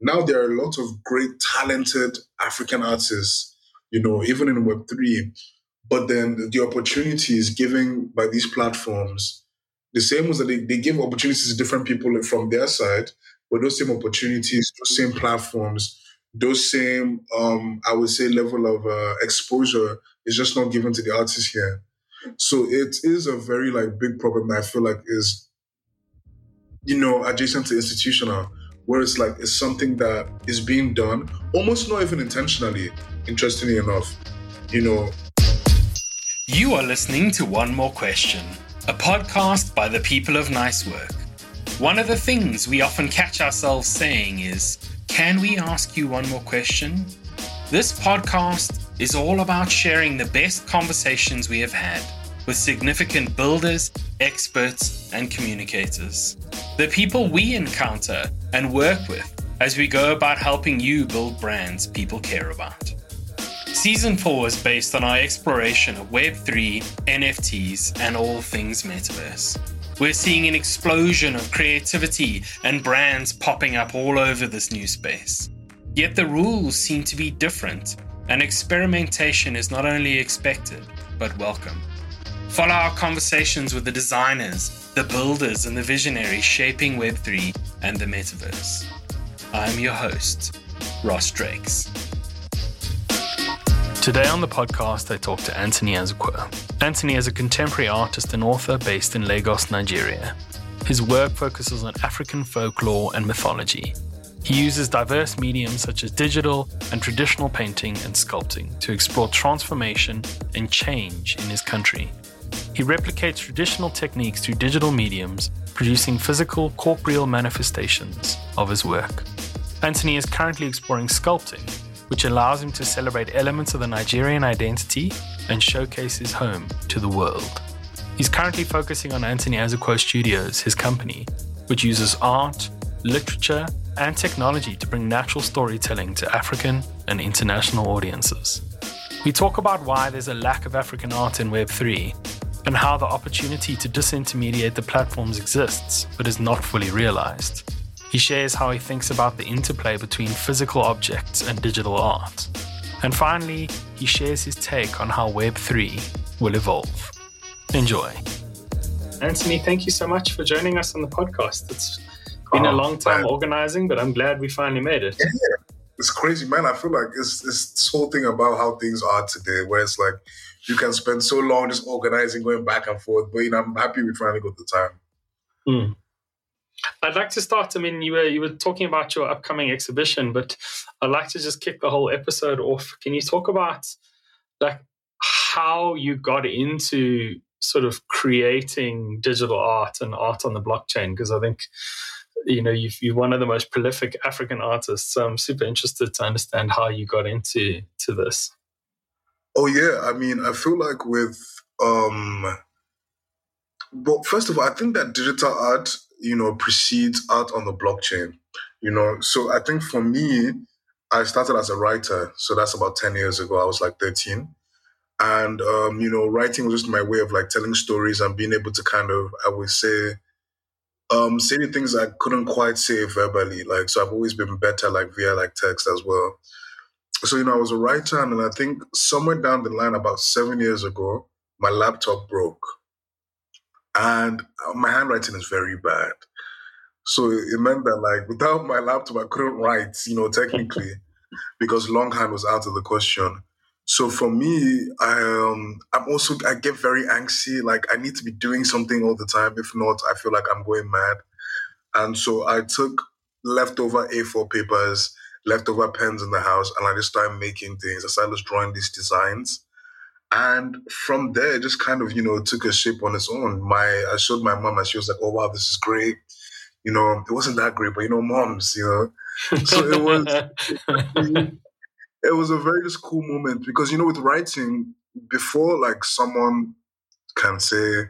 now there are a lot of great, talented African artists, you know, even in Web3. But then the opportunities given by these platforms, the same was that they, they give opportunities to different people from their side, but those same opportunities, those same platforms, those same, um, I would say, level of uh, exposure is just not given to the artists here. So it is a very like big problem that I feel like is, you know, adjacent to institutional where it's like it's something that is being done almost not even intentionally, interestingly enough. You know. You are listening to One More Question, a podcast by the people of Nice Work. One of the things we often catch ourselves saying is, Can we ask you one more question? This podcast is all about sharing the best conversations we have had with significant builders, experts, and communicators. The people we encounter and work with as we go about helping you build brands people care about. Season 4 is based on our exploration of Web3, NFTs, and all things metaverse. We're seeing an explosion of creativity and brands popping up all over this new space. Yet the rules seem to be different, and experimentation is not only expected, but welcome. Follow our conversations with the designers, the builders, and the visionaries shaping Web3 and the metaverse. I'm your host, Ross Drakes. Today on the podcast, I talk to Anthony Azekwoh. Anthony is a contemporary artist and author based in Lagos, Nigeria. His work focuses on African folklore and mythology. He uses diverse mediums such as digital and traditional painting and sculpting to explore transformation and change in his country he replicates traditional techniques through digital mediums, producing physical, corporeal manifestations of his work. Anthony is currently exploring sculpting, which allows him to celebrate elements of the Nigerian identity and showcase his home to the world. He's currently focusing on Anthony Azekwoh Studios, his company, which uses art, literature, and technology to bring natural storytelling to African and international audiences. We talk about why there's a lack of African art in Web3 and how the opportunity to disintermediate the platforms exists but is not fully realized. He shares how he thinks about the interplay between physical objects and digital art. And finally, he shares his take on how Web3 will evolve. Enjoy. Anthony, thank you so much for joining us on the podcast. It's been oh, a long time man. organizing, but I'm glad we finally made it. Yeah, it's crazy, man. I feel like it's, it's this whole thing about how things are today, where it's like you can spend so long just organizing, going back and forth. But you know, I'm happy we finally got the time. Mm. I'd like to start. I mean, you were you were talking about your upcoming exhibition, but I'd like to just kick the whole episode off. Can you talk about like how you got into sort of creating digital art and art on the blockchain? Because I think you know you are one of the most prolific African artists. So I'm super interested to understand how you got into to this. Oh yeah, I mean, I feel like with um but first of all, I think that digital art, you know, precedes art on the blockchain. You know, so I think for me, I started as a writer, so that's about 10 years ago. I was like 13. And um, you know, writing was just my way of like telling stories and being able to kind of, I would say, um, say the things I couldn't quite say verbally. Like, so I've always been better like via like text as well so you know, I was a writer, and I think somewhere down the line, about seven years ago, my laptop broke, and uh, my handwriting is very bad. So it meant that like without my laptop, I couldn't write, you know, technically, because longhand was out of the question. So for me, I um, I'm also I get very anxious. Like I need to be doing something all the time. If not, I feel like I'm going mad. And so I took leftover A4 papers leftover pens in the house and I just started making things. I started just drawing these designs. And from there, it just kind of, you know, took a shape on its own. My I showed my mom and she was like, Oh wow, this is great. You know, it wasn't that great, but you know, moms, you know. So it was it was a very just cool moment because you know, with writing, before like someone can say,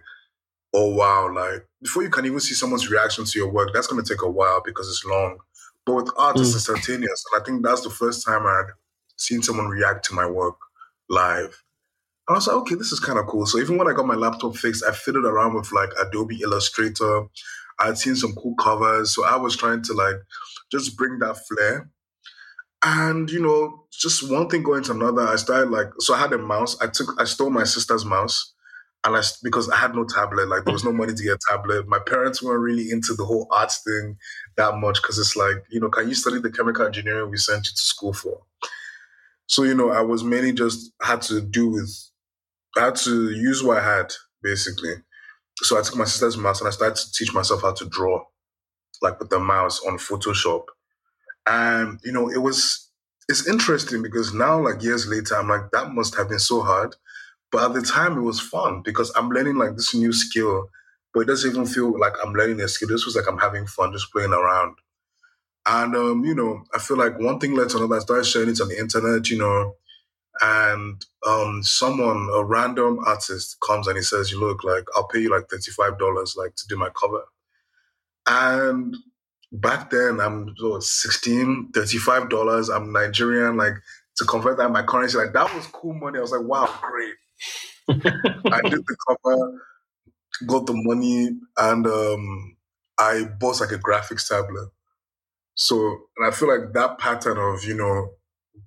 Oh wow, like before you can even see someone's reaction to your work, that's gonna take a while because it's long. But with art, it's mm. instantaneous. And I think that's the first time I'd seen someone react to my work live. And I was like, okay, this is kind of cool. So even when I got my laptop fixed, I fiddled around with like Adobe Illustrator. I'd seen some cool covers. So I was trying to like just bring that flair. And you know, just one thing going to another, I started like so I had a mouse. I took I stole my sister's mouse and I because I had no tablet, like there was no money to get a tablet. My parents weren't really into the whole arts thing that much because it's like, you know, can you study the chemical engineering we sent you to school for? So, you know, I was mainly just had to do with I had to use what I had, basically. So I took my sister's mouse and I started to teach myself how to draw, like with the mouse on Photoshop. And, you know, it was it's interesting because now, like years later, I'm like, that must have been so hard but at the time, it was fun because I'm learning like this new skill, but it doesn't even feel like I'm learning a skill. This was like I'm having fun just playing around. And, um, you know, I feel like one thing led to another. I started sharing it on the internet, you know, and um, someone, a random artist, comes and he says, "You look like I'll pay you like thirty five dollars, like to do my cover." And back then, I'm so 16 35 dollars. I'm Nigerian, like to convert that my currency, like that was cool money. I was like, "Wow, great!" I did the cover, got the money, and um, I bought like a graphics tablet. So, and I feel like that pattern of, you know,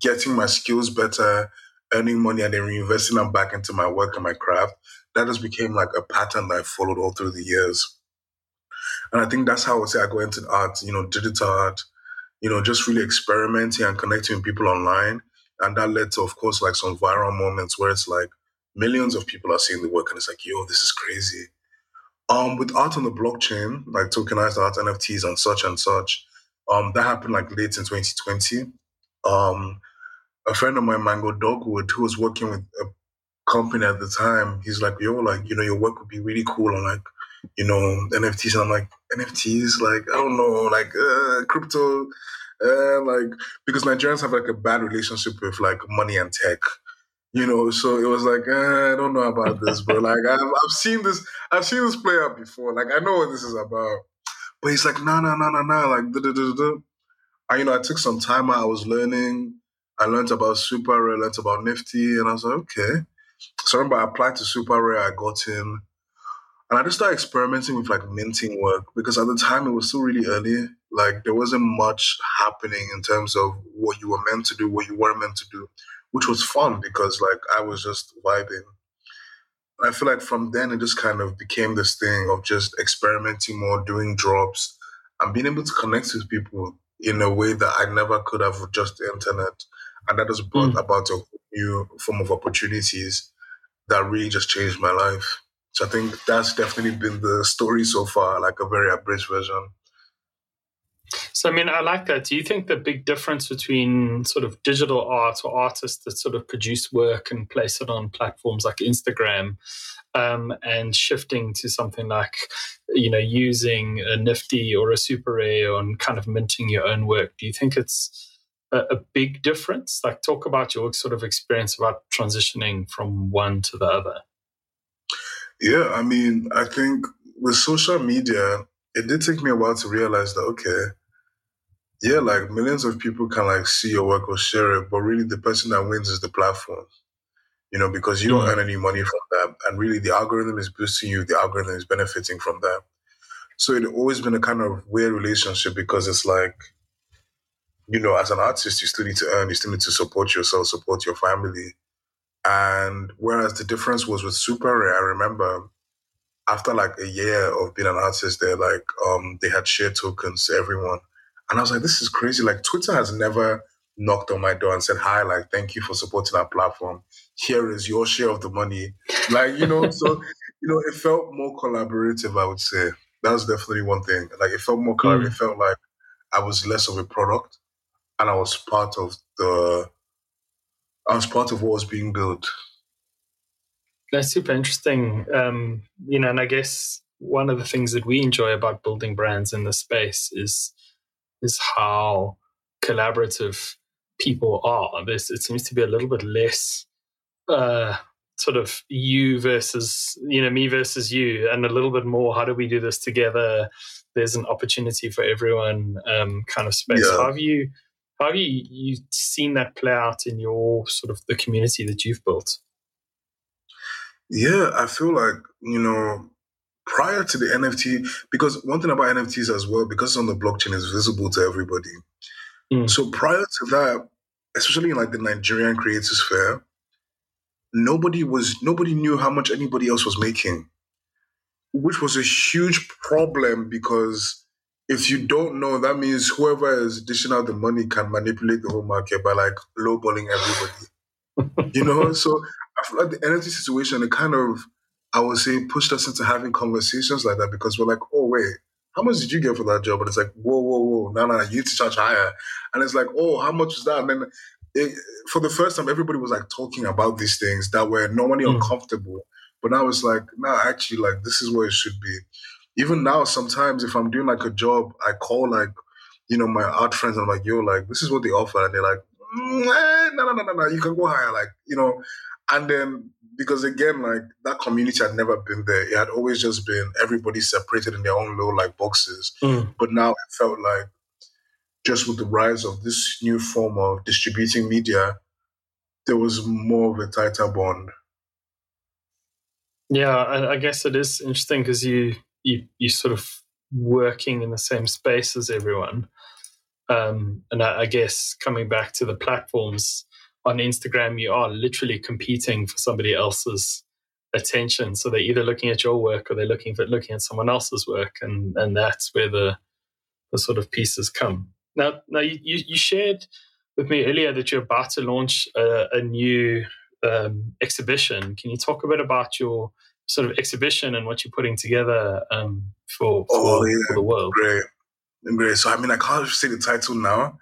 getting my skills better, earning money, and then reinvesting them back into my work and my craft, that just became like a pattern that I followed all through the years. And I think that's how I would say I go into art, you know, digital art, you know, just really experimenting and connecting with people online. And that led to, of course, like some viral moments where it's like, millions of people are seeing the work and it's like, yo, this is crazy. Um, with art on the blockchain, like tokenized art, NFTs, and such and such, um, that happened like late in 2020. Um, a friend of mine, Mango Dogwood, who was working with a company at the time, he's like, yo, like, you know, your work would be really cool on like, you know, NFTs. And I'm like, NFTs, like, I don't know, like uh, crypto, uh, like, because Nigerians have like a bad relationship with like money and tech you know so it was like eh, i don't know about this but like I've, I've seen this i've seen this play out before like i know what this is about but he's like no no no no no like. And, you know i took some time out i was learning i learned about SuperRare I learned about nifty and i was like okay so I remember i applied to SuperRare i got in and I just started experimenting with like minting work because at the time it was still really early. Like there wasn't much happening in terms of what you were meant to do, what you weren't meant to do which was fun because like I was just vibing. I feel like from then it just kind of became this thing of just experimenting more, doing drops, and being able to connect with people in a way that I never could have with just the internet. And that just brought mm. about a new form of opportunities that really just changed my life. So I think that's definitely been the story so far, like a very abridged version. So, I mean, I like that. Do you think the big difference between sort of digital art or artists that sort of produce work and place it on platforms like Instagram um, and shifting to something like, you know, using a Nifty or a SuperRare on kind of minting your own work, do you think it's a, a big difference? Like, talk about your sort of experience about transitioning from one to the other. Yeah, I mean, I think with social media, it did take me a while to realize that, okay, yeah, like millions of people can like see your work or share it, but really the person that wins is the platform. You know, because you don't mm. earn any money from that, and really the algorithm is boosting you. The algorithm is benefiting from that. So it's always been a kind of weird relationship because it's like, you know, as an artist, you still need to earn, you still need to support yourself, support your family. And whereas the difference was with Super I remember after like a year of being an artist there, like um, they had share tokens to everyone. And I was like, this is crazy. Like Twitter has never knocked on my door and said, hi, like, thank you for supporting our platform. Here is your share of the money. Like, you know, so, you know, it felt more collaborative, I would say. That was definitely one thing. Like, it felt more collaborative. Mm. It felt like I was less of a product and I was part of the, I was part of what was being built. That's super interesting. Um, you know, and I guess one of the things that we enjoy about building brands in this space is is how collaborative people are. This it seems to be a little bit less uh, sort of you versus you know me versus you, and a little bit more how do we do this together? There's an opportunity for everyone um, kind of space. Yeah. How have you how have you you seen that play out in your sort of the community that you've built? Yeah, I feel like you know prior to the NFT, because one thing about NFTs as well, because it's on the blockchain, is visible to everybody. Mm. So prior to that, especially in like the Nigerian creators fair, nobody was nobody knew how much anybody else was making, which was a huge problem because if you don't know, that means whoever is dishing out the money can manipulate the whole market by like lowballing everybody. you know, so I feel like the energy situation it kind of I would say pushed us into having conversations like that because we're like, oh wait, how much did you get for that job? And it's like, whoa, whoa, whoa, no, no, no, you need to charge higher. And it's like, oh, how much is that? And then it, for the first time, everybody was like talking about these things that were normally mm. uncomfortable. But now it's like, no, actually, like this is where it should be. Even now, sometimes if I'm doing like a job, I call like, you know, my art friends. I'm like, yo, like this is what they offer, and they're like, no, no, no, no, no, you can go higher, like you know. And then because again, like that community had never been there. It had always just been everybody separated in their own little like boxes. Mm. But now it felt like just with the rise of this new form of distributing media, there was more of a tighter bond. Yeah, I, I guess it is interesting because you you you sort of working in the same space as everyone, um, and I, I guess coming back to the platforms on Instagram, you are literally competing for somebody else's attention. So they're either looking at your work or they're looking for looking at someone else's work, and and that's where the the sort of pieces come. Now, now you, you shared with me earlier that you're about to launch a, a new um, exhibition. Can you talk a bit about your sort of exhibition and what you're putting together um, for, for, oh, yeah. for the world? Great, great. So I mean, I can't say the title now,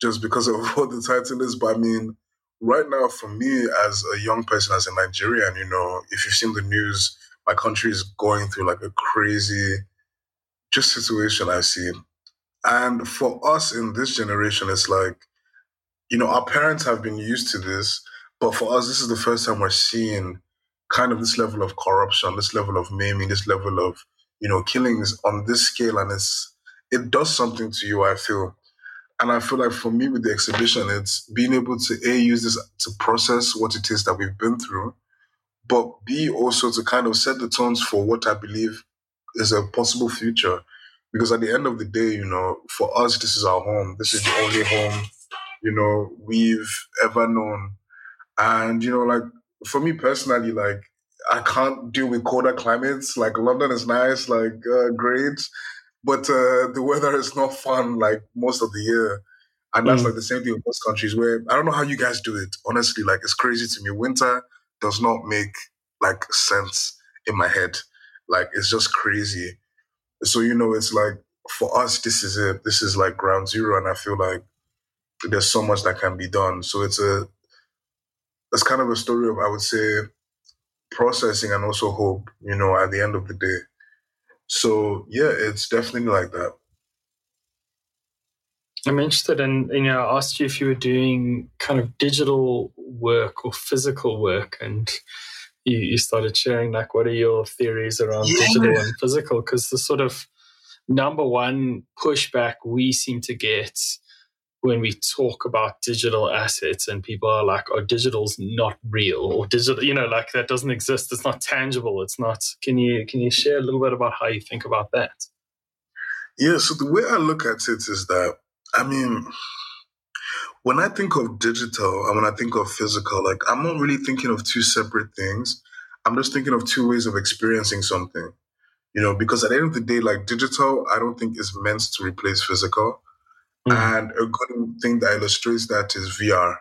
just because of what the title is. But I mean, right now, for me as a young person, as a Nigerian, you know, if you've seen the news, my country is going through like a crazy just situation I've seen. And for us in this generation, it's like, you know, our parents have been used to this, but for us, this is the first time we're seeing kind of this level of corruption, this level of maiming, this level of, you know, killings on this scale. And it's, it does something to you, I feel. And I feel like for me with the exhibition, it's being able to A, use this to process what it is that we've been through, but B, also to kind of set the tones for what I believe is a possible future. Because at the end of the day, you know, for us, this is our home. This is the only home, you know, we've ever known. And, you know, like for me personally, like I can't deal with colder climates. Like London is nice, like uh, great but uh, the weather is not fun like most of the year. And that's mm. like the same thing with most countries where I don't know how you guys do it. Honestly, like it's crazy to me. Winter does not make like sense in my head. Like it's just crazy. So you know, it's like for us, this is it. This is like ground zero, and I feel like there's so much that can be done. So it's a it's kind of a story of I would say processing and also hope. You know, at the end of the day. So yeah, it's definitely like that. I'm interested in, you know, I asked you if you were doing kind of digital work or physical work, and you, you started sharing like, what are your theories around yeah. digital and physical? Because the sort of number one pushback we seem to get when we talk about digital assets and people are like, oh, digital's not real or digital, you know, like that doesn't exist. It's not tangible. It's not, can you, can you share a little bit about how you think about that? Yeah. So the way I look at it is that, I mean, when I think of digital and when I think of physical, like I'm not really thinking of two separate things. I'm just thinking of two ways of experiencing something, you know, because at the end of the day, like digital, I don't think is meant to replace physical. Mm. And a good thing that illustrates that is VR.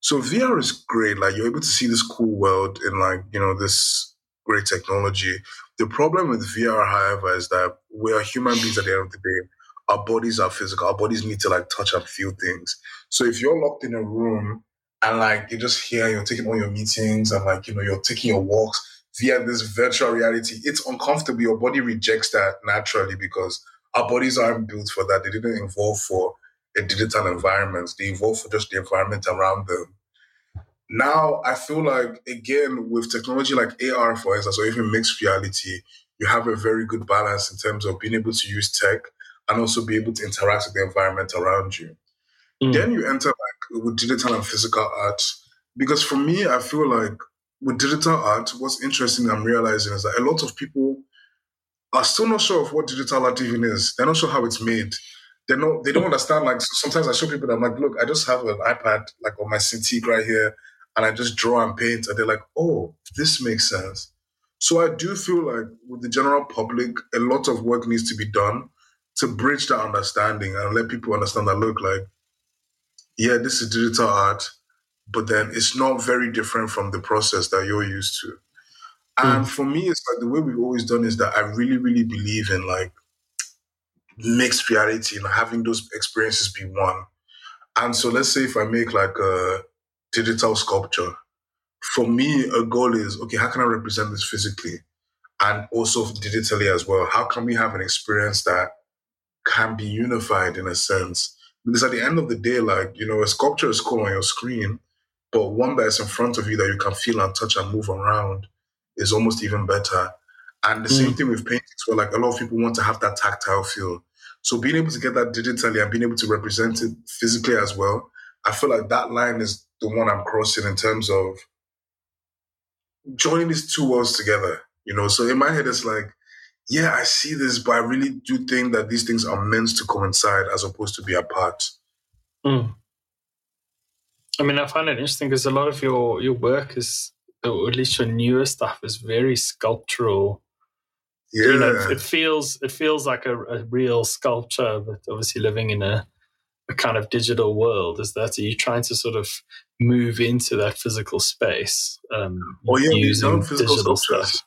So VR is great. Like you're able to see this cool world in like, you know, this great technology. The problem with VR, however, is that we are human beings at the end of the day. Our bodies are physical. Our bodies need to like touch and feel things. So if you're locked in a room and like you're just here, you're taking all your meetings and like, you know, you're taking your walks via this virtual reality, it's uncomfortable. Your body rejects that naturally because our bodies aren't built for that. They didn't evolve for a digital environment. They evolved for just the environment around them. Now, I feel like, again, with technology like AR, for instance, or even mixed reality, you have a very good balance in terms of being able to use tech and also be able to interact with the environment around you. Mm. Then you enter like with digital and physical art. Because for me, I feel like with digital art, what's interesting I'm realizing is that a lot of people are still not sure of what digital art even is. They're not sure how it's made. They know they don't understand. Like sometimes I show people that I'm like, look, I just have an iPad like on my Cintiq right here, and I just draw and paint, and they're like, oh, this makes sense. So I do feel like with the general public, a lot of work needs to be done to bridge that understanding and let people understand that look like, yeah, this is digital art, but then it's not very different from the process that you're used to. And mm. for me, it's like the way we've always done is that I really, really believe in like mixed reality and having those experiences be one. And so let's say if I make like a digital sculpture, for me, a goal is okay, how can I represent this physically and also digitally as well? How can we have an experience that can be unified in a sense? Because at the end of the day, like, you know, a sculpture is cool on your screen, but one that's in front of you that you can feel and touch and move around is almost even better. And the mm. same thing with paintings, where like a lot of people want to have that tactile feel. So being able to get that digitally and being able to represent it physically as well, I feel like that line is the one I'm crossing in terms of joining these two worlds together. You know, so in my head it's like, yeah, I see this, but I really do think that these things are meant to coincide as opposed to be apart. Mm. I mean, I find it interesting because a lot of your your work is, or at least your newer stuff, is very sculptural yeah. You know, it feels it feels like a, a, real sculpture, but obviously living in a, a kind of digital world. Is that are you trying to sort of move into that physical space? Um, oh yeah, we've done physical sculptures. Stuff?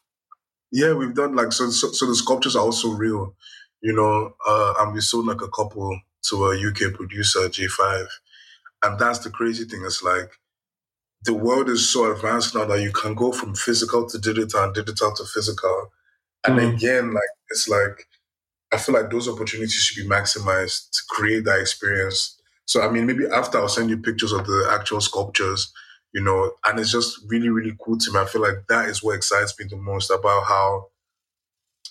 Yeah, we've done like so, so. So the sculptures are also real, you know. Uh, and we sold like a couple to a UK producer, J5, and that's the crazy thing. It's like the world is so advanced now that you can go from physical to digital and digital to physical and mm. again, like it's like I feel like those opportunities should be maximized to create that experience. So I mean, maybe after I'll send you pictures of the actual sculptures, you know, and it's just really, really cool to me. I feel like that is what excites me the most about how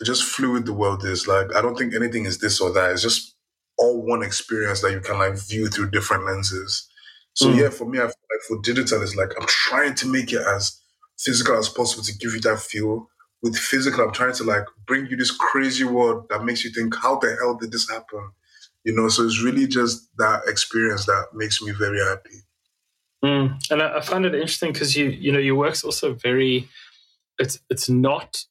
just fluid the world is. Like I don't think anything is this or that. It's just all one experience that you can like view through different lenses. So mm. yeah, for me, I feel like for digital, it's like I'm trying to make it as physical as possible to give you that feel with physical, I'm trying to like bring you this crazy world that makes you think, how the hell did this happen? You know, so it's really just that experience that makes me very happy. Mm. And I, I find it interesting because you, you know, your work's also very, it's it's not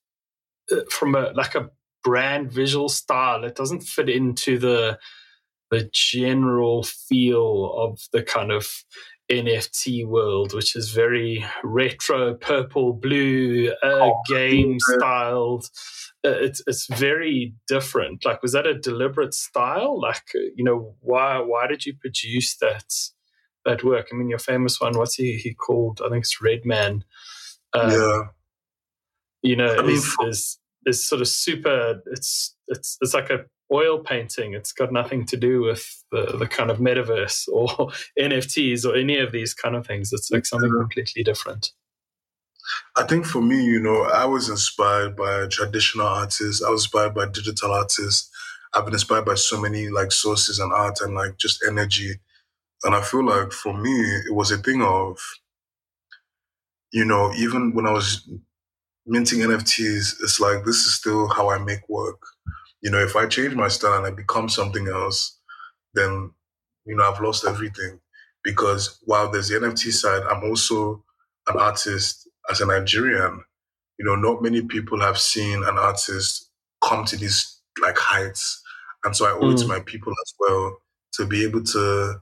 uh, from a like a brand visual style. It doesn't fit into the the general feel of the kind of NFT world, which is very retro, purple, blue, uh, oh, game styled. Uh, it's it's very different. Like, was that a deliberate style? Like, uh, you know, why why did you produce that that work? I mean, your famous one. What's he he called? I think it's Red Man. Um, yeah. You know, I mean, is, is is sort of super. It's it's it's like a oil painting. It's got nothing to do with the, the kind of metaverse or NFTs or any of these kind of things. It's like something completely different. I think for me, you know, I was inspired by traditional artists. I was inspired by digital artists. I've been inspired by so many like sources and art and like just energy. And I feel like for me, it was a thing of, you know, even when I was minting NFTs, it's like this is still how I make work. You know, if I change my style and I become something else, then you know I've lost everything. Because while there's the NFT side, I'm also an artist as a Nigerian. You know, not many people have seen an artist come to these like heights. And so I owe mm. it to mm. my people as well to be able to,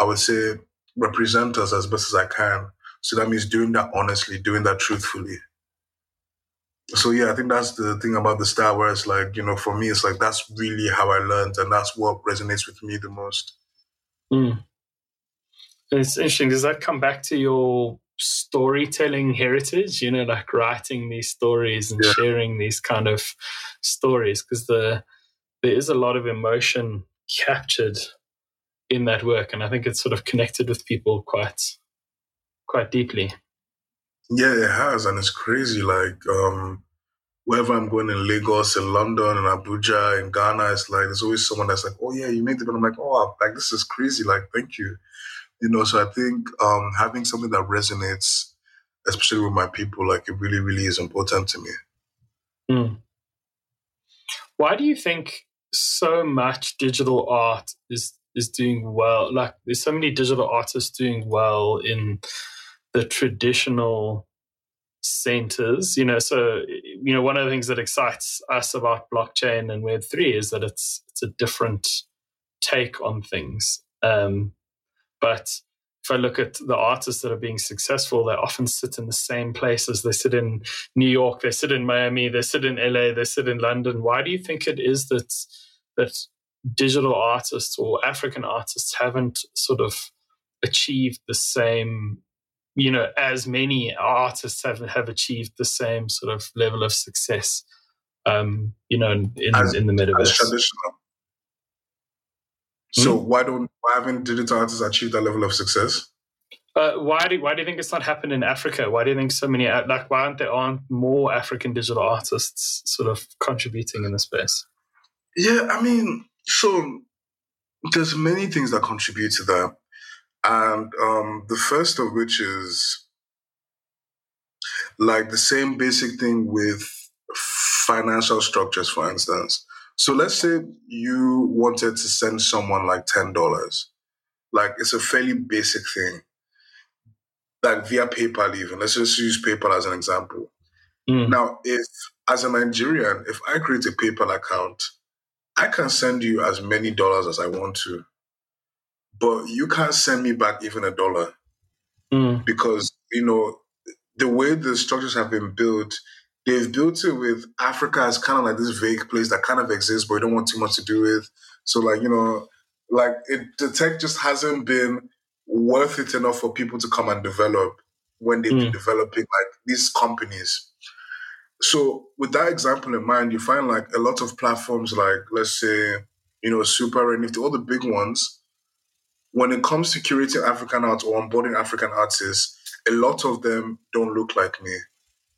I would say, represent us as best as I can. So that means doing that honestly, doing that truthfully so yeah, I think that's the thing about the style where it's like, you know, for me, it's like that's really how I learned and that's what resonates with me the most. Mm. It's interesting. Does that come back to your storytelling heritage? You know, like writing these stories and yeah. sharing these kind of stories? Because the there is a lot of emotion captured in that work, and I think it's sort of connected with people quite quite deeply. Yeah, it has, and it's crazy. Like um, wherever I'm going in Lagos, in London, in Abuja, in Ghana, it's like there's always someone that's like, "Oh yeah, you made it," and I'm like, "Oh, like this is crazy!" Like, thank you. You know, so I think um, having something that resonates, especially with my people, like it really, really is important to me. Mm. Why do you think so much digital art is is doing well? Like there's so many digital artists doing well in the traditional centers you know so you know one of the things that excites us about blockchain and web3 is that it's it's a different take on things um, but if I look at the artists that are being successful, they often sit in the same places. They sit in New York, they sit in Miami, they sit in LA, they sit in London. Why do you think it is that that digital artists or African artists haven't sort of achieved the same, you know, as many artists have have achieved the same sort of level of success, um, you know, in, as, in the metaverse? traditional. So mm-hmm. why don't why haven't digital artists achieved that level of success? Uh, why do why do you think it's not happened in Africa? Why do you think so many like why aren't there aren't more African digital artists sort of contributing in the space? Yeah, I mean, so there's many things that contribute to that, and um, the first of which is like the same basic thing with financial structures, for instance. So let's say you wanted to send someone like $10. Like it's a fairly basic thing. Like via PayPal, even. Let's just use PayPal as an example. Mm. Now, if as a Nigerian, if I create a PayPal account, I can send you as many dollars as I want to. But you can't send me back even a dollar. Mm. Because, you know, the way the structures have been built, they've built it with Africa as kind of like this vague place that kind of exists, but you don't want too much to do with. So like, you know, like it, the tech just hasn't been worth it enough for people to come and develop when they've mm. been developing like these companies. So with that example in mind, you find like a lot of platforms like let's say, you know, Super and if all the big ones, when it comes to curating African art or onboarding African artists, a lot of them don't look like me.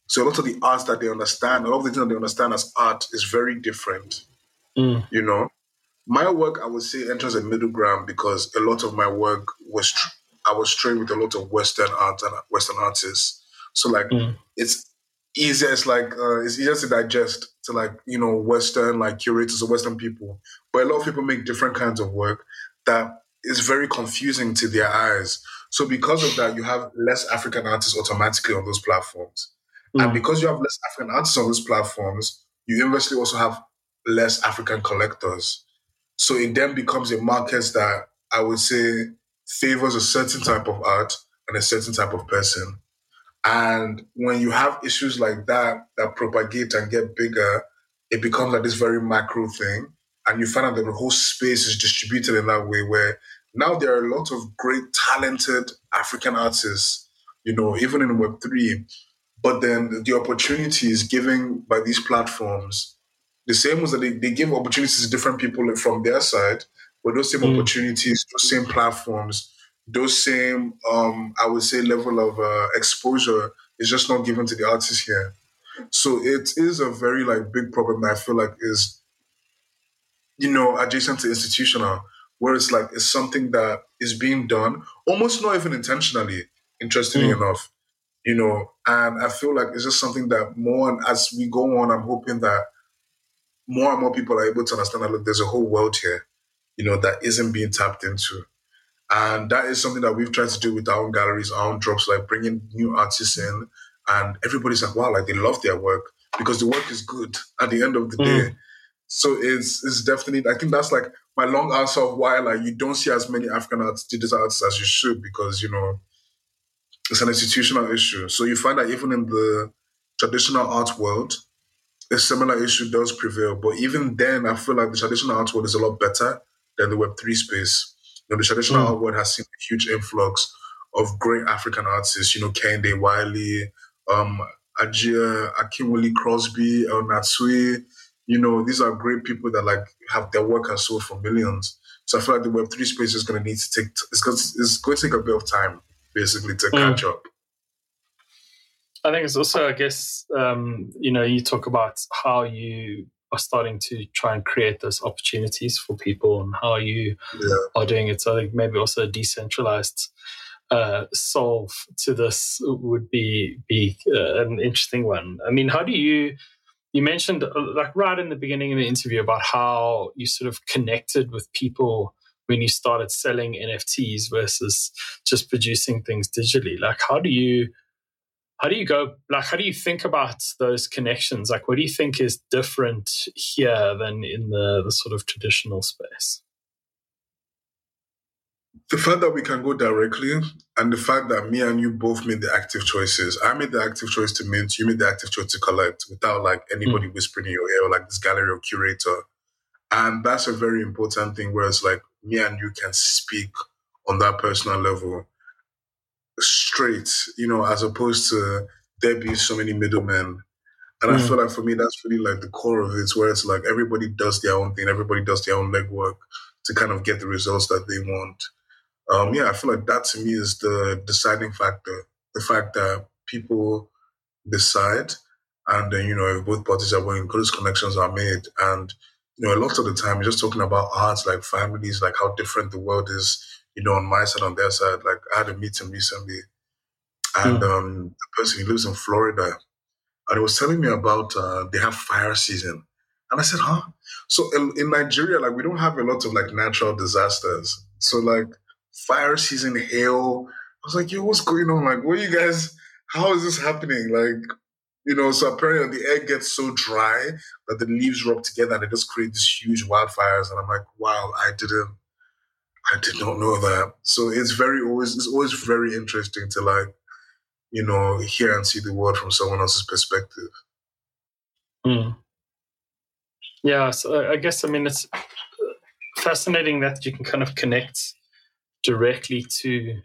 So a lot of the arts that they understand, a lot of the things that they understand as art is very different. Mm. You know, my work I would say enters a middle ground because a lot of my work was tr- I was trained with a lot of Western art and Western artists. So like mm. it's easier. It's like uh, it's easier to digest to like you know Western like curators or Western people. But a lot of people make different kinds of work that is very confusing to their eyes. So because of that, you have less African artists automatically on those platforms. Mm. And because you have less African artists on those platforms, you inversely also have less African collectors. So it then becomes a market that I would say favors a certain type of art and a certain type of person. And when you have issues like that that propagate and get bigger, it becomes like this very macro thing. And you find out that the whole space is distributed in that way where now there are a lot of great, talented African artists, you know, even in Web3 but then the opportunities given by these platforms, the same was that they, they give opportunities to different people from their side, but those same mm. opportunities, those same platforms, those same, um, I would say, level of uh, exposure is just not given to the artists here. So it is a very like big problem that I feel like is, you know, adjacent to institutional, where it's like it's something that is being done almost not even intentionally. Interestingly mm. enough, you know, and I feel like it's just something that more and as we go on, I'm hoping that more and more people are able to understand that look, there's a whole world here, you know, that isn't being tapped into. And that is something that we've tried to do with our own galleries, our own drops, like bringing new artists in. And everybody's like, wow, like they love their work because the work is good at the end of the mm. day. So it's it's definitely I think that's like my long answer of why like you don't see as many African artists, digital artists as you should because you know it's an institutional issue. So you find that even in the traditional art world, a similar issue does prevail. But even then, I feel like the traditional art world is a lot better than the Web3 space. You know, the traditional mm. art world has seen a huge influx of great African artists, you know, Kehinde Wiley, um, Ajia, Akunyili Crosby, El Anatsui. You know, these are great people that like have their work has sold for millions. So I feel like the Web3 space is going to need to take, it's going to, it's going to take a bit of time basically to mm. catch up. I think it's also, I guess, um, you know, you talk about how you are starting to try and create those opportunities for people and how you yeah. are doing it. So I think maybe also a decentralized uh, solve to this would be be uh, an interesting one. I mean, how do you you mentioned uh, like right in the beginning of the interview about how you sort of connected with people when you started selling NFTs versus just producing things digitally. Like, how do you how do you go like how do you think about those connections like what do you think is different here than in the, the sort of traditional space the fact that we can go directly and the fact that me and you both made the active choices i made the active choice to mint you made the active choice to collect without like anybody mm. whispering in your ear or like this gallery or curator and that's a very important thing whereas like me and you can speak on that personal level straight, you know, as opposed to there being so many middlemen. And mm. I feel like for me, that's really like the core of it, where it's like everybody does their own thing, everybody does their own legwork to kind of get the results that they want. Um, yeah, I feel like that to me is the deciding factor. The fact that people decide, and then you know if both parties are willing, close connections are made, and you know a lot of the time, you're just talking about arts, like families, like how different the world is you know, on my side, on their side. Like I had a meeting recently, and mm. um, the person who lives in Florida, and he was telling me about uh, they have fire season, and I said, huh? So in, in Nigeria, like we don't have a lot of like natural disasters. So like fire season, hail. I was like, yo, what's going on? Like, what you guys? How is this happening? Like, you know, so apparently the air gets so dry that the leaves rub together and it just creates these huge wildfires. And I'm like, wow, I didn't I did not know that. So it's very always it's always very interesting to like, you know, hear and see the world from someone else's perspective. Mm. Yeah, so I guess I mean it's fascinating that you can kind of connect directly to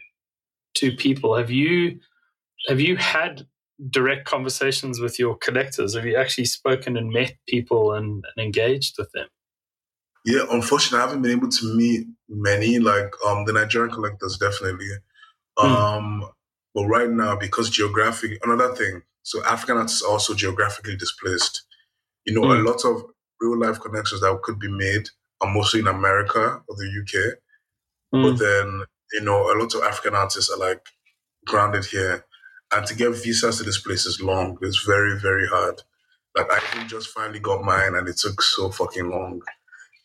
to people. Have you have you had direct conversations with your collectors? Have you actually spoken and met people and, and engaged with them? Yeah, unfortunately, I haven't been able to meet many. Like um, the Nigerian collectors, definitely. Hmm. Um, mm. but right now, because geographic, another thing. So African artists are also geographically displaced. You know, mm. a lot of real life connections that could be made are mostly in America or the UK. Mm. But then, you know, a lot of African artists are like grounded here. And to get visas to this place is long. It's very, very hard. Like I even just finally got mine and it took so fucking long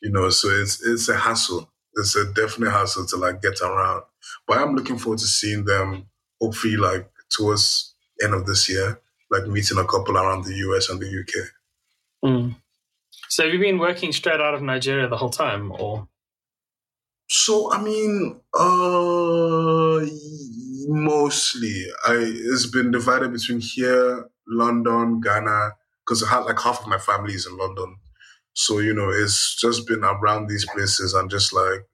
you know, so it's it's a hassle. It's a definite hassle to like get around. But I'm looking forward to seeing them hopefully like towards end of this year, like meeting a couple around the US and the UK. Mm. So have you been working straight out of Nigeria the whole time or so I mean, uh mostly I it's been divided between here, London, Ghana, because like half of my family is in London. So, you know, it's just been around these places and just like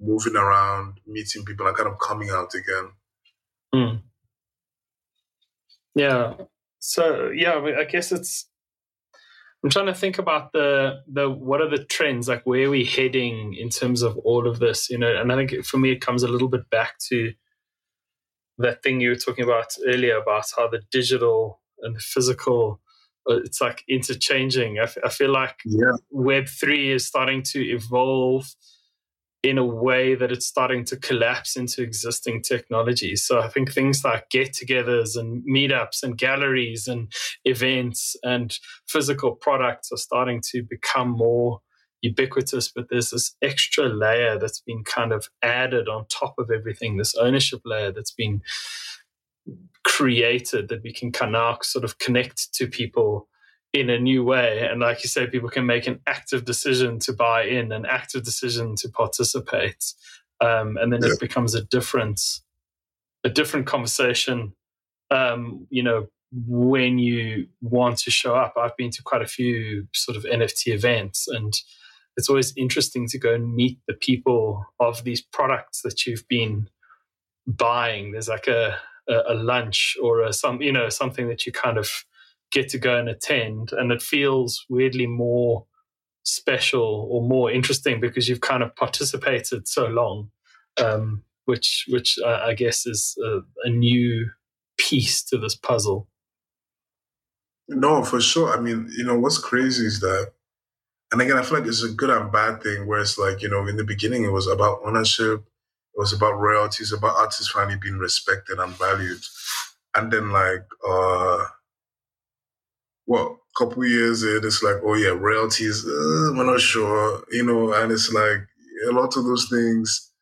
moving around, meeting people and kind of coming out again. Mm. Yeah. So, yeah, I guess it's, I'm trying to think about the the what are the trends like where are we heading in terms of all of this you know and I think for me it comes a little bit back to that thing you were talking about earlier about how the digital and the physical uh, it's like interchanging. I, f- I feel like yeah. Web three is starting to evolve in a way that it's starting to collapse into existing technologies. So I think things like get-togethers and meetups and galleries and events and physical products are starting to become more ubiquitous, but there's this extra layer that's been kind of added on top of everything, this ownership layer that's been created that we can kind of sort of connect to people in a new way. And like you say, people can make an active decision to buy in, an active decision to participate. Um, and then yeah. it becomes a different, a different conversation. Um, you know, when you want to show up, I've been to quite a few sort of NFT events, and it's always interesting to go and meet the people of these products that you've been buying. There's like a a, a lunch or a some you know something that you kind of get to go and attend, and it feels weirdly more special or more interesting because you've kind of participated so long, um, which which uh, I guess is a, a, new piece to this puzzle. No, for sure. I mean, you know, what's crazy is that, and again, I feel like it's a good and bad thing. Where it's like, you know, in the beginning, it was about ownership, it was about royalties, about artists finally being respected and valued. And then like uh well, a couple years in, it's like, oh yeah, royalties, uh, we're not sure, you know, and it's like a lot of those things.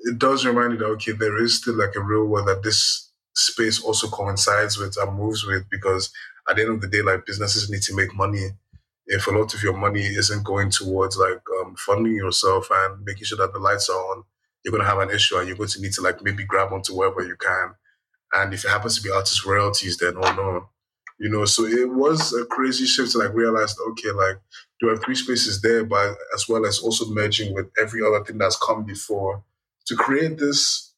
It does remind you that okay, there is still like a real world that this space also coincides with and moves with because at the end of the day, like businesses need to make money. If a lot of your money isn't going towards like um, funding yourself and making sure that the lights are on, you're gonna have an issue and you're going to need to like maybe grab onto wherever you can. And if it happens to be artist royalties, then oh no, you know. So it was a crazy shift to like realize, okay, like do have three spaces there, but as well as also merging with every other thing that's come before to create this,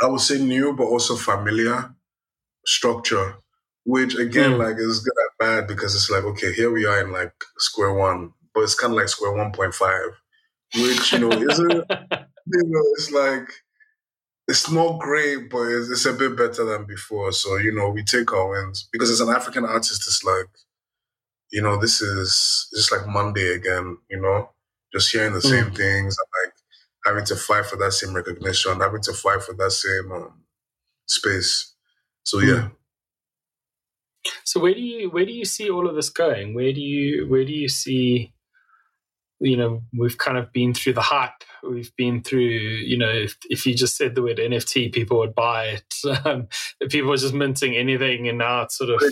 I would say new but also familiar structure which again, mm. like, is good and bad because it's like, okay, here we are in like square one, but it's kind of like square 1.5, which, you know, isn't, you know, it's like, it's not great, but it's, it's, a bit better than before. So, you know, we take our wins because as an African artist, it's like, you know, this is just like Monday again, you know, just hearing the mm. same things and like having to fight for that same recognition, having to fight for that same um, space. So, yeah. Mm. So where do you where do you see all of this going? Where do you where do you see you know we've kind of been through the hype. We've been through you know if, if you just said the word nft people would buy it. Um, people are just minting anything and now it's sort of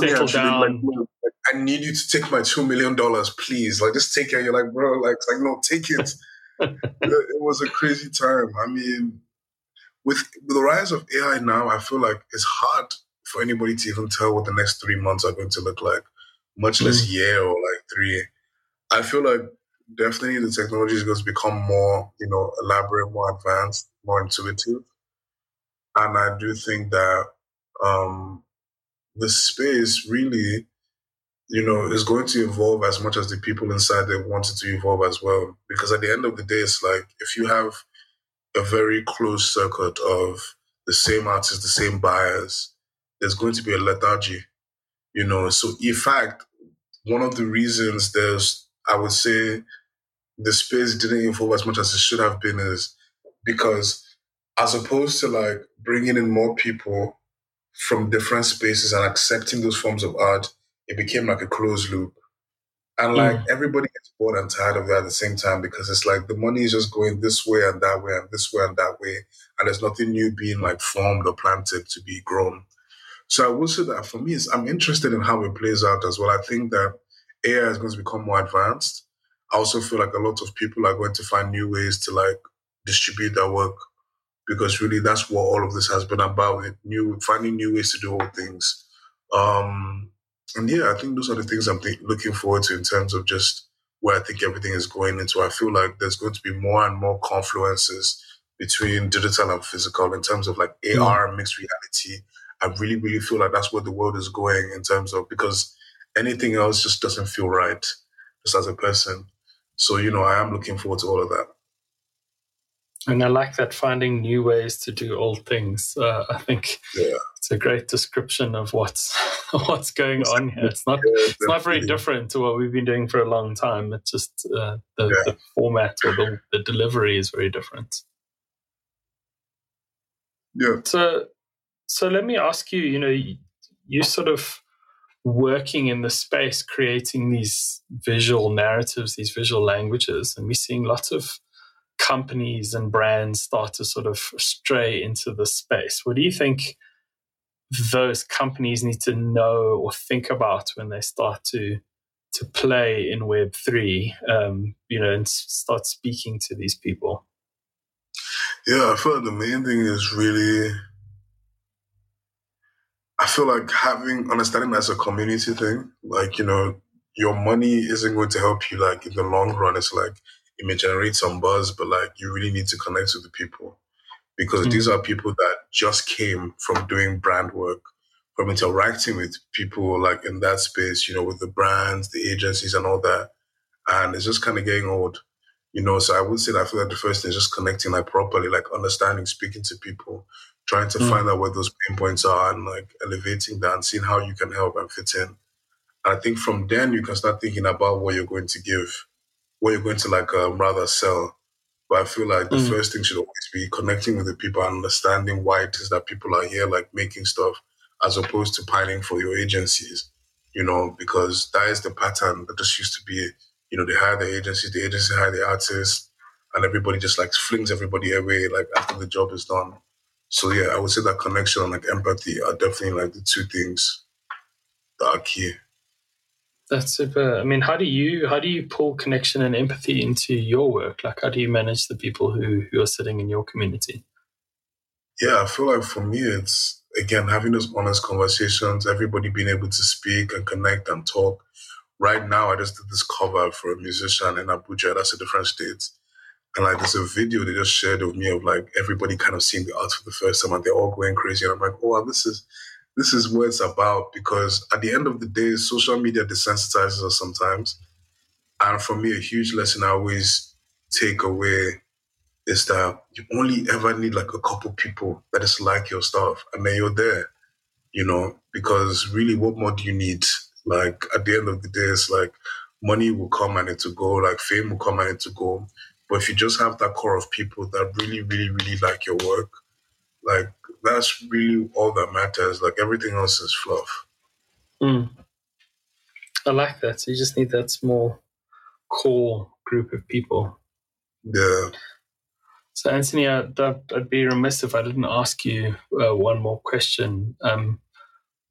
settled down. like, i need you to take my two million dollars please. Like just take it. You're like bro like like no take it. It was a crazy time. I mean with, with the rise of ai now i feel like it's hard for anybody to even tell what the next three months are going to look like, much less mm. year or like three. I feel like definitely the technology is going to become more, you know, elaborate, more advanced, more intuitive. And I do think that um, the space really, you know, is going to evolve as much as the people inside it wanted to evolve as well. Because at the end of the day, it's like if you have a very close circuit of the same artists, the same buyers, there's going to be a lethargy, you know. So, in fact, one of the reasons there's, I would say, the space didn't evolve as much as it should have been is because as opposed to like bringing in more people from different spaces and accepting those forms of art, it became like a closed loop. And like mm. everybody gets bored and tired of that at the same time because it's like the money is just going this way and that way and this way and that way. And there's nothing new being like formed or planted to be grown. So I will say that for me, I'm interested in how it plays out as well. I think that AI is going to become more advanced. I also feel like a lot of people are going to find new ways to like distribute their work because really that's what all of this has been about. it New finding new ways to do all things. Um, and yeah, I think those are the things I'm th- looking forward to in terms of just where I think everything is going into. I feel like there's going to be more and more confluences between digital and physical in terms of like AR, mixed reality, I really, really feel like that's where the world is going in terms of because anything else just doesn't feel right, just as a person. So, you know, I am looking forward to all of that. And I like that finding new ways to do old things. Uh, I think yeah. it's a great description of what's what's going on here. It's not yeah, it's not very different to what we've been doing for a long time. It's just uh, the, yeah. the, format or the, the delivery is very different. Yeah. So so let me ask you, you know, you sort of working in the space, creating these visual narratives, these visual languages, and we're seeing lots of companies and brands start to sort of stray into the space. What do you think those companies need to know or think about when they start to to play in Web three? Um, you know, and start speaking to these people. Yeah, I feel like the main thing is really I feel like having understanding that's a community thing. Like, you know, your money isn't going to help you like in the long run. It's like it may generate some buzz, but like you really need to connect with the people. Because mm-hmm. these are people that just came from doing brand work, from interacting with people like in that space, you know, with the brands, the agencies and all that. And it's just kind of getting old. You know, so I would say that I feel like the first thing is just connecting like properly, like understanding, speaking to people, trying to mm. find out where those pain points are and like elevating that and seeing how you can help and fit in. And I think from then you can start thinking about what you're going to give, what you're going to like um, rather sell. But I feel like the mm. first thing should always be connecting with the people and understanding why it is that people are here, like making stuff, as opposed to pining for your agencies, you know, because that is the pattern that just used to be, you know, they hire the agency, the agency hire the artists, and everybody just like flings everybody away like after the job is done. So yeah, I would say that connection and like empathy are definitely like the two things that are key. That's super. I mean, how do you how do you pull connection and empathy into your work? Like, how do you manage the people who who are sitting in your community? Yeah, I feel like for me, it's again having those honest conversations, everybody being able to speak and connect and talk. Right now, I just did this cover for a musician in Abuja. That's a different state. And like, there's a video they just shared with me of like everybody kind of seeing the art for the first time, and they're all going crazy. And I'm like, oh, this is this is what it's about because at the end of the day, social media desensitizes us sometimes. And for me, a huge lesson I always take away is that you only ever need like a couple people that is like your stuff, and then you're there, you know. Because really, what more do you need? Like at the end of the day, it's like money will come and it will go, like fame will come and it will go. But if you just have that core of people that really, really, really like your work, like that's really all that matters. Like everything else is fluff. Mm. I like that. So you just need that small core group of people. Yeah. So Anthony, I'd, I'd be remiss if I didn't ask you uh, one more question. Um,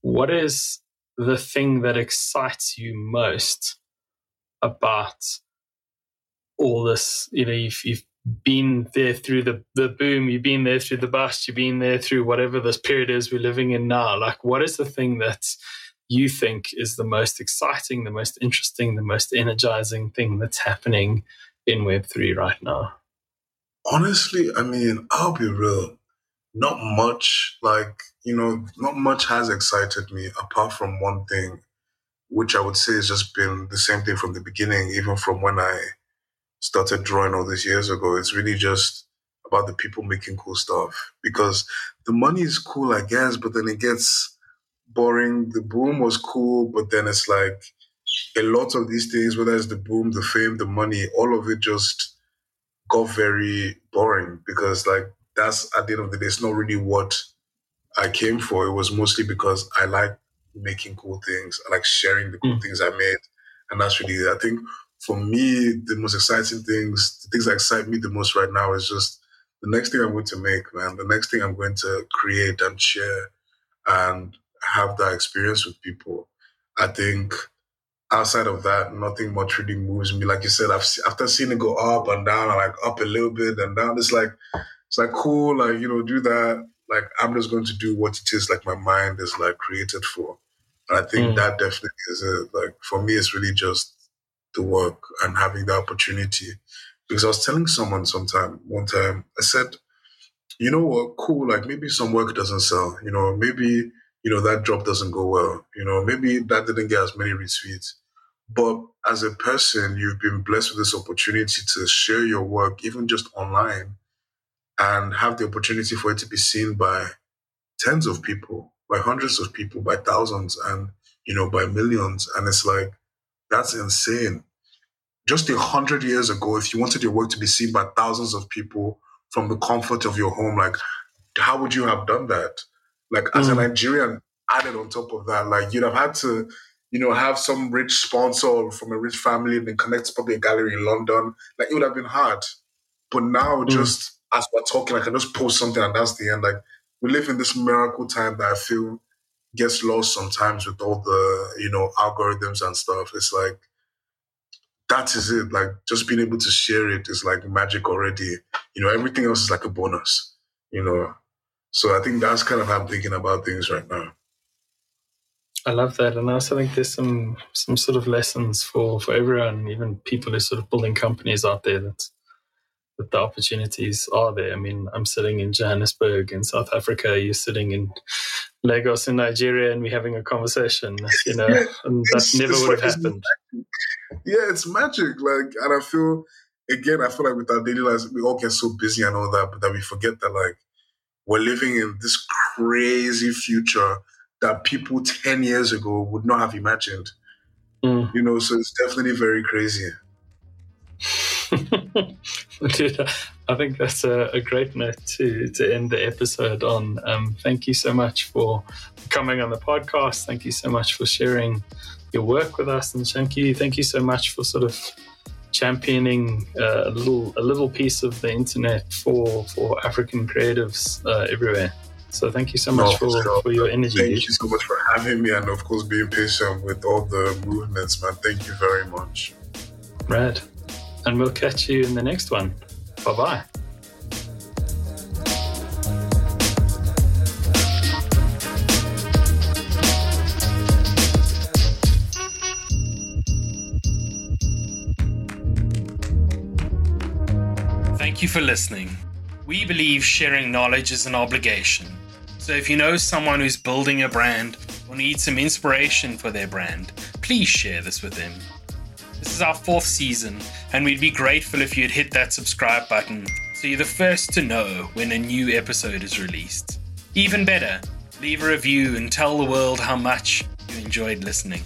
what is the thing that excites you most about all this? You know, you've, you've been there through the, the boom, you've been there through the bust, you've been there through whatever this period is we're living in now. Like, what is the thing that you think is the most exciting, the most interesting, the most energizing thing that's happening in Web3 right now? Honestly, I mean, I'll be real. Not much, like, you know, not much has excited me apart from one thing, which I would say has just been the same thing from the beginning, even from when I started drawing all these years ago. It's really just about the people making cool stuff because the money is cool, I guess, but then it gets boring. The boom was cool, but then it's like a lot of these things, whether it's the boom, the fame, the money, all of it just got very boring because like that's at the end of the day, it's not really what I came for. It was mostly because I like making cool things. I like sharing the cool mm. things I made. And that's really, I think for me, the most exciting things, the things that excite me the most right now is just the next thing I'm going to make, man. The next thing I'm going to create and share and have that experience with people. I think outside of that, nothing much really moves me. Like you said, I've after seeing it go up and down, and like up a little bit and down. It's like it's like cool, like you know, do that. Like I'm just going to do what it is. Like my mind is like created for. And I think mm. that definitely is it. Like for me, it's really just the work and having the opportunity. Because I was telling someone sometime, one time, I said, you know what, cool, like maybe some work doesn't sell, you know, maybe, you know, that job doesn't go well, you know, maybe that didn't get as many retweets. But as a person, you've been blessed with this opportunity to share your work, even just online, and have the opportunity for it to be seen by tens of people, by hundreds of people, by thousands, and, you know, by millions. And it's like, that's insane. Just a hundred years ago, if you wanted your work to be seen by thousands of people from the comfort of your home, like how would you have done that? Like as mm. a Nigerian, added on top of that, like you'd have had to, you know, have some rich sponsor from a rich family and then connect to probably a gallery in London. Like it would have been hard. But now, mm. just as we're talking, I can just post something and that's the end. Like we live in this miracle time that I feel gets lost sometimes with all the you know algorithms and stuff. It's like that is it. Like just being able to share it is like magic already. You know, everything else is like a bonus. You know, so I think that's kind of how I'm thinking about things right now. I love that, and I also think there's some some sort of lessons for for everyone, even people who sort of building companies out there that that the opportunities are there. I mean, I'm sitting in Johannesburg in South Africa. You're sitting in Lagos in Nigeria, and we're having a conversation. You know, yeah, and that never would have happened. Yeah, it's magic. Like, and I feel again, I feel like with our daily lives, we all get so busy and all that, but that we forget that like we're living in this crazy future that people ten years ago would not have imagined. Mm. You know, so it's definitely very crazy. Dude, I think that's a, a, great note to, to end the episode on. Um, thank you so much for coming on the podcast. Thank you so much for sharing your work with us. And thank you, thank you so much for sort of championing uh, a little a little piece of the internet for for African creatives uh, everywhere. So thank you so much no, for, sure. for your energy. Thank you so much for having me and of course being patient with all the movements, man. Thank you very much. Rad. And we'll catch you in the next one. Bye bye. Thank you for listening. We believe sharing knowledge is an obligation. So if you know someone who's building a brand or needs some inspiration for their brand, please share this with them. This is our fourth season, and we'd be grateful if you'd hit that subscribe button so you're the first to know when a new episode is released. Even better, leave a review and tell the world how much you enjoyed listening.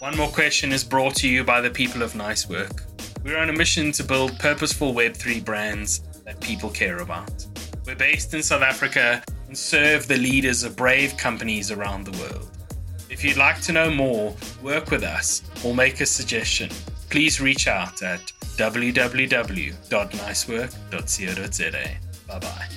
One More Question is brought to you by the people of Nice Work. We're on a mission to build purposeful Web3 brands that people care about. We're based in South Africa and serve the leaders of brave companies around the world. If you'd like to know more, work with us, or make a suggestion, please reach out at www.nicework.co.za. Bye bye.